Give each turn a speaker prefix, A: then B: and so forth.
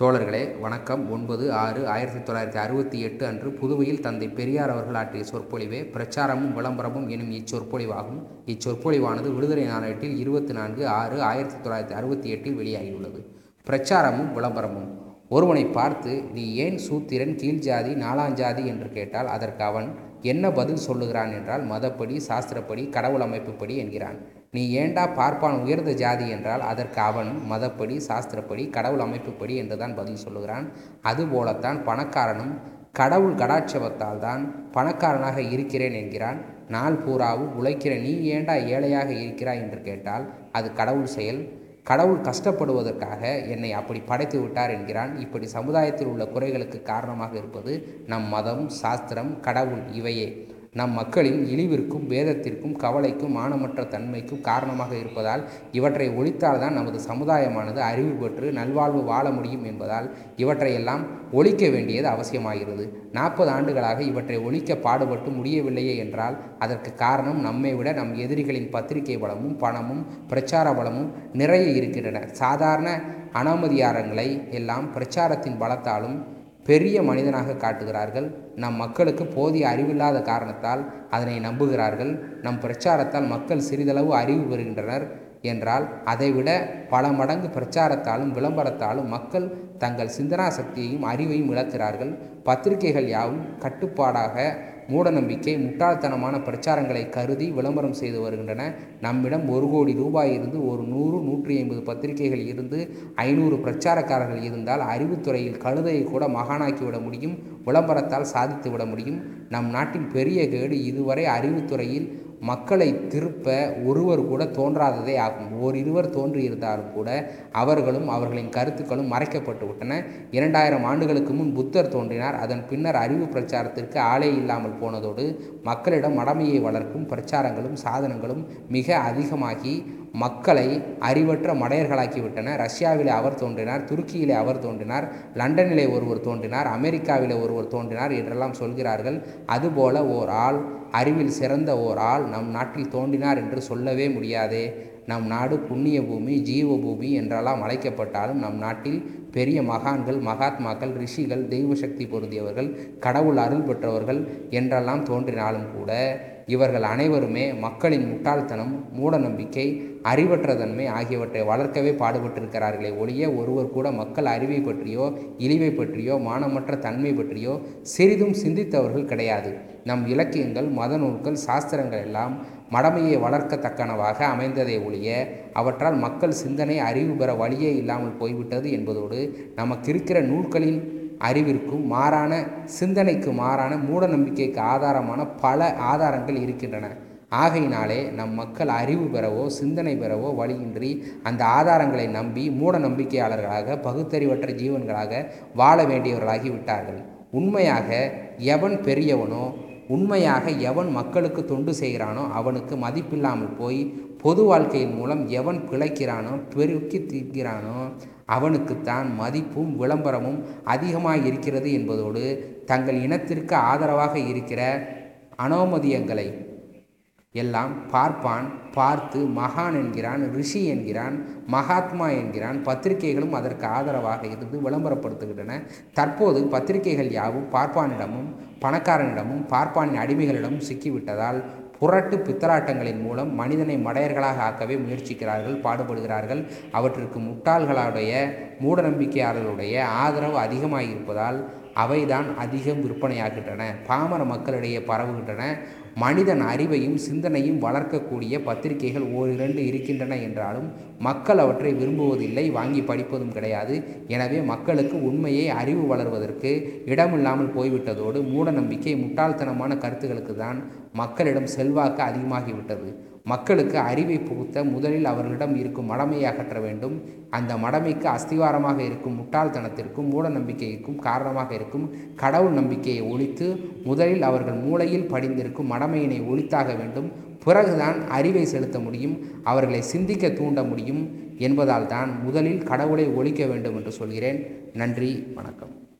A: தோழர்களே வணக்கம். ஒன்பது ஆறு ஆயிரத்தி தொள்ளாயிரத்தி அறுபத்தி எட்டு அன்று புதுவையில் தந்தை பெரியார் அவர்கள் ஆற்றிய சொற்பொழிவே பிரச்சாரமும் விளம்பரமும் எனும் இச்சொற்பொழிவாகும். இச்சொற்பொழிவானது விடுதலை நாளேட்டில் இருபத்தி நான்கு ஆறு ஆயிரத்தி தொள்ளாயிரத்தி அறுபத்தி எட்டில் வெளியாகியுள்ளது. பிரச்சாரமும் விளம்பரமும். ஒருவனை பார்த்து நீ ஏன் சூத்திரன் கீழ்ஜாதி நாலாஞ்சாதி? என்று கேட்டால் அதற்கு அவன் என்ன பதில் சொல்லுகிறான்? என்றால் மதப்படி சாஸ்திரப்படி கடவுள் அமைப்புப்படி என்கிறான். நீ ஏண்டா பார்ப்பான் உயர்ந்த ஜாதி என்றால் அதற்கு அவனும் மதப்படி சாஸ்திரப்படி கடவுள் அமைப்புப்படி என்றுதான் பதில் சொல்லுகிறான். அதுபோலத்தான் பணக்காரனும் கடவுள் கடாட்சபத்தால் தான் பணக்காரனாக இருக்கிறேன் என்கிறான். நாள் பூராவும் உழைக்கிற நீ ஏண்டா ஏழையாக இருக்கிறாய் என்று கேட்டால் அது கடவுள் செயல். கடவுள் கஷ்டப்படுவதற்காக என்னை அப்படி படைத்து விட்டார் என்கிறான். இப்படி சமுதாயத்தில் உள்ள குறைகளுக்கு காரணமாக இருப்பது நம் மதம் சாஸ்திரம் கடவுள் இவையே. நம் மக்களின் இழிவிற்கும் வேதத்திற்கும் கவலைக்கும் மானமற்ற தன்மைக்கும் காரணமாக இருப்பதால் இவற்றை ஒழித்தால்தான் நமது சமுதாயமானது அறிவு பெற்று நல்வாழ்வு வாழ முடியும் என்பதால் இவற்றையெல்லாம் ஒழிக்க வேண்டியது அவசியமாகிறது. நாற்பது ஆண்டுகளாக இவற்றை ஒழிக்க பாடுபட்டு முடியவில்லையே என்றால் அதற்கு காரணம் நம்மை விட நம் எதிரிகளின் பத்திரிகை பலமும் பணமும் பிரச்சார பலமும் நிறைய இருக்கின்றன. சாதாரண அனாமதியாரங்களை எல்லாம் பிரச்சாரத்தின் பலத்தாலும் பெரிய மனிதனாக காட்டுகிறார்கள். நம் மக்களுக்கு போதிய அறிவில்லாத காரணத்தால் அதனை நம்புகிறார்கள். நம் பிரச்சாரத்தால் மக்கள் சிறிதளவு அறிவு பெறுகின்றனர். என்றால் அதைவிட பல மடங்கு பிரச்சாரத்தாலும் விளம்பரத்தாலும் மக்கள் தங்கள் சிந்தனா சக்தியையும் அறிவையும் இழக்கிறார்கள். பத்திரிகைகள் யாவும் கட்டுப்பாடாக மூடநம்பிக்கை முட்டாள்தனமான பிரச்சாரங்களை கருதி விளம்பரம் செய்து வருகின்றன. நம்மிடம் ஒரு கோடி ரூபாய் இருந்து ஒரு நூறு நூற்றி ஐம்பது பத்திரிகைகள் இருந்து ஐநூறு பிரச்சாரக்காரர்கள் இருந்தால் அறிவுத்துறையில் கழுதையை கூட மகானாக்கிவிட முடியும் விளம்பரத்தால் சாதித்து விட முடியும். நம் நாட்டின் பெரிய கேடு இதுவரை அறிவுத்துறையில் மக்களை திருப்ப ஒருவர் கூட தோன்றாததே ஆகும். ஓரிருவர் தோன்றியிருந்தாலும் கூட அவர்களும் அவர்களின் கருத்துக்களும் மறைக்கப்பட்டு விட்டன. இரண்டாயிரம் ஆண்டுகளுக்கு முன் புத்தர் தோன்றினார். அதன் பின்னர் அறிவு பிரச்சாரத்திற்கு ஆளே இல்லாமல் போனதோடு மக்களிடம் மடமையை வளர்க்கும் பிரச்சாரங்களும் சாதனங்களும் மிக அதிகமாகி மக்களை அறிவற்ற மடையர்களாக்கிவிட்டன. ரஷ்யாவிலே அவர் தோன்றினார் துருக்கியிலே அவர் தோன்றினார் லண்டனிலே ஒருவர் தோன்றினார் அமெரிக்காவிலே ஒருவர் தோன்றினார் என்றெல்லாம் சொல்கிறார்கள். அதுபோல ஓர் ஆள் அறிவில் சிறந்த ஓர் ஆள் நம் நாட்டில் தோன்றினார் என்று சொல்லவே முடியாதே. நம் நாடு புண்ணிய பூமி ஜீவ பூமி என்றெல்லாம் அழைக்கப்பட்டாலும் நம் நாட்டில் பெரிய மகான்கள் மகாத்மாக்கள் ரிஷிகள் தெய்வ சக்தி பொருந்தியவர்கள் கடவுள் அருள் பெற்றவர்கள் என்றெல்லாம் தோன்றினாலும் கூட இவர்கள் அனைவருமே மக்களின் முட்டாள்தனம் மூடநம்பிக்கை அறிவற்ற தன்மை ஆகியவற்றை வளர்க்கவே பாடுபட்டிருக்கிறார்களே ஒழிய ஒருவர் கூட மக்கள் அறிவை பற்றியோ இழிவை பற்றியோ மானமற்ற தன்மை பற்றியோ சிறிதும் சிந்தித்தவர்கள் கிடையாது. நம் இலக்கியங்கள் மத நூல்கள் சாஸ்திரங்கள் எல்லாம் மடமையை வளர்க்கத்தக்கனவாக அமைந்ததை ஒழிய அவற்றால் மக்கள் சிந்தனை அறிவு பெற வழியே இல்லாமல் போய்விட்டது என்பதோடு நமக்கு இருக்கிற நூல்களின் அறிவிற்கும் மாறான சிந்தனைக்கு மாறான மூட நம்பிக்கைக்கு ஆதாரமான பல ஆதாரங்கள் இருக்கின்றன. ஆகையினாலே நம் மக்கள் அறிவு பெறவோ சிந்தனை பெறவோ வழியின்றி அந்த ஆதாரங்களை நம்பி மூட நம்பிக்கையாளர்களாக பகுத்தறிவற்ற ஜீவன்களாக வாழ வேண்டியவர்களாகி விட்டார்கள். உண்மையாக எவன் பெரியவனோ உண்மையாக எவன் மக்களுக்கு தொண்டு செய்கிறானோ அவனுக்கு மதிப்பில்லாமல் போய் பொது வாழ்க்கையின் மூலம் எவன் பிழைக்கிறானோ பெருக்கி தீர்க்கிறானோ அவனுக்குத்தான் மதிப்பும் விளம்பரமும் அதிகமாக இருக்கிறது என்பதோடு தங்கள் இனத்திற்கு ஆதரவாக இருக்கிற அனோமதியங்களை எல்லாம் பார்ப்பான் பார்த்து மகான் என்கிறான் ரிஷி என்கிறான் மகாத்மா என்கிறான் பத்திரிகைகளும் அதற்கு ஆதரவாக இருந்து விளம்பரப்படுத்துகின்றன. தற்போது பத்திரிகைகள் யாவும் பார்ப்பானிடமும் பணக்காரனிடமும் பார்ப்பானின் அடிமைகளிடமும் சிக்கிவிட்டதால் புரட்டு பித்தலாட்டங்களின் மூலம் மனிதனை மடையர்களாக ஆக்கவே முயற்சிக்கிறார்கள் பாடுபடுகிறார்கள். அவற்றிற்கு முட்டாள்களுடைய மூடநம்பிக்கையாளர்களுடைய ஆதரவு அதிகமாக இருப்பதால் அவைதான் அதிகம் விற்பனையாகின்றன. பாமர மக்களிடையே பரவுகின்றன. மனிதன் அறிவையும் சிந்தனையும் வளர்க்கக்கூடிய பத்திரிகைகள் ஓரிரண்டு இருக்கின்றன என்றாலும் மக்கள் அவற்றை விரும்புவதில்லை வாங்கி படிப்பதும் கிடையாது. எனவே மக்களுக்கு உண்மையை அறிவு வளர்வதற்கு இடமில்லாமல் போய்விட்டதோடு மூட நம்பிக்கை முட்டாள்தனமான கருத்துக்களுக்கு தான் மக்களிடம் செல்வாக்கு அதிகமாகிவிட்டது. மக்களுக்கு அறிவை புகுத்த முதலில் அவர்களிடம் இருக்கும் மடமையை அகற்ற வேண்டும். அந்த மடமைக்கு அஸ்திவாரமாக இருக்கும் முட்டாள்தனத்திற்கும் மூட நம்பிக்கைக்கும் காரணமாக இருக்கும் கடவுள் நம்பிக்கையை ஒழித்து முதலில் அவர்கள் மூளையில் படிந்திருக்கும் மடமையினை ஒழித்தாக வேண்டும். பிறகுதான் அறிவை செலுத்த முடியும் அவர்களை சிந்திக்க தூண்ட முடியும் என்பதால் தான் முதலில் கடவுளை ஒழிக்க வேண்டும் என்று சொல்கிறேன். நன்றி வணக்கம்.